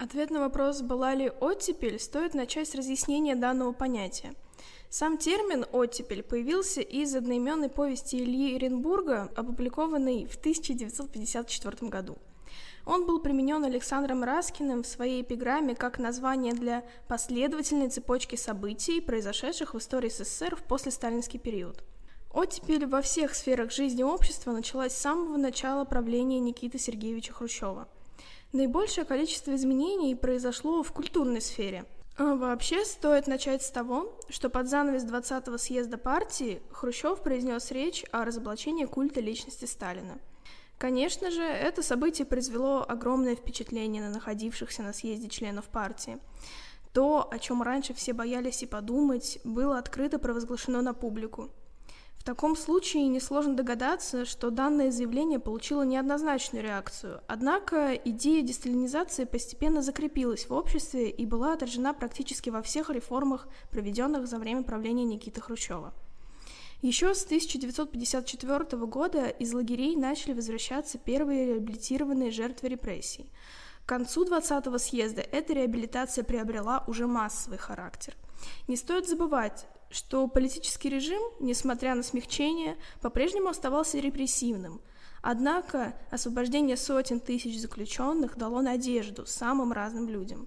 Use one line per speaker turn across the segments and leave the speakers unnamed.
Ответ на вопрос, была ли оттепель, стоит начать с разъяснения данного понятия. Сам термин «оттепель» появился из одноименной повести Ильи Эренбурга, опубликованной в 1954 году. Он был применен Александром Раскиным в своей эпиграмме как название для последовательной цепочки событий, произошедших в истории СССР в послесталинский период. Оттепель во всех сферах жизни общества началась с самого начала правления Никиты Сергеевича Хрущева – Наибольшее количество изменений произошло в культурной сфере. А вообще стоит начать с того, что под занавес 20-го съезда партии Хрущев произнес речь о разоблачении культа личности Сталина. Конечно же, это событие произвело огромное впечатление на находившихся на съезде членов партии. То, о чем раньше все боялись и подумать, было открыто провозглашено на публику. Таком случае несложно догадаться, что данное заявление получило неоднозначную реакцию. Однако идея десталинизации постепенно закрепилась в обществе и была отражена практически во всех реформах, проведенных за время правления Никиты Хрущева. Еще с 1954 года из лагерей начали возвращаться первые реабилитированные жертвы репрессий. Концу 20-го съезда эта реабилитация приобрела уже массовый характер. Не стоит забывать, что политический режим, несмотря на смягчение, по-прежнему оставался репрессивным. Однако освобождение сотен тысяч заключенных дало надежду самым разным людям.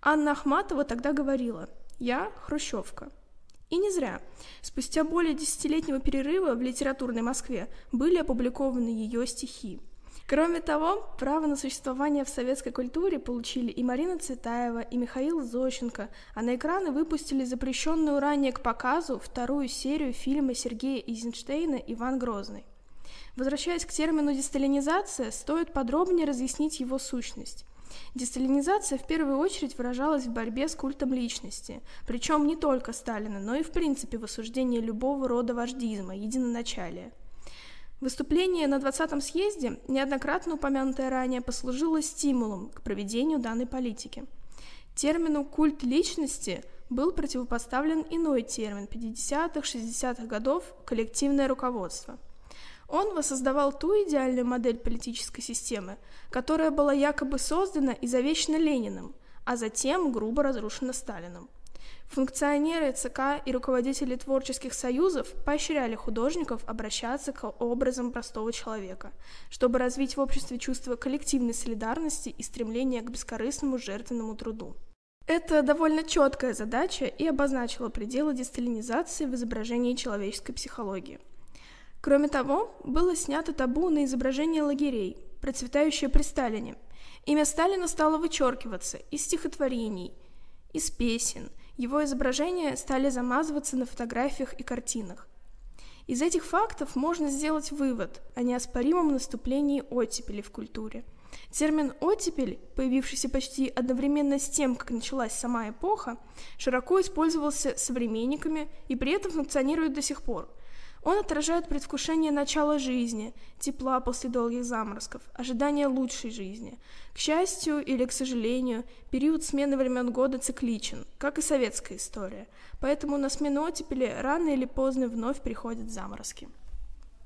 Анна Ахматова тогда говорила «Я хрущевка». И не зря. Спустя более десятилетнего перерыва в литературной Москве были опубликованы ее стихи – Кроме того, право на существование в советской культуре получили и Марина Цветаева, и Михаил Зощенко, а на экраны выпустили запрещенную ранее к показу вторую серию фильма Сергея Эйзенштейна «Иван Грозный». Возвращаясь к термину «десталинизация», стоит подробнее разъяснить его сущность. Десталинизация в первую очередь выражалась в борьбе с культом личности, причем не только Сталина, но и в принципе в осуждении любого рода вождизма, единоначалия. Выступление на 20-м съезде, неоднократно упомянутое ранее, послужило стимулом к проведению данной политики. Термину «культ личности» был противопоставлен иной термин 50-60-х годов «коллективное руководство». Он воссоздавал ту идеальную модель политической системы, которая была якобы создана и завещана Лениным, а затем грубо разрушена Сталином – Функционеры ЦК и руководители творческих союзов поощряли художников обращаться к образам простого человека, чтобы развить в обществе чувство коллективной солидарности и стремление к бескорыстному жертвенному труду. Это довольно четкая задача и обозначила пределы десталинизации в изображении человеческой психологии. Кроме того, было снято табу на изображение лагерей, процветающее при Сталине. Имя Сталина стало вычеркиваться из стихотворений, из песен – его изображения стали замазываться на фотографиях и картинах. Из этих фактов можно сделать вывод о неоспоримом наступлении оттепели в культуре. Термин «оттепель», появившийся почти одновременно с тем, как началась сама эпоха, широко использовался современниками и при этом функционирует до сих пор – он отражает предвкушение начала жизни, тепла после долгих заморозков, ожидание лучшей жизни. К счастью или к сожалению, период смены времен года цикличен, как и советская история, поэтому на смену оттепели рано или поздно вновь приходят заморозки.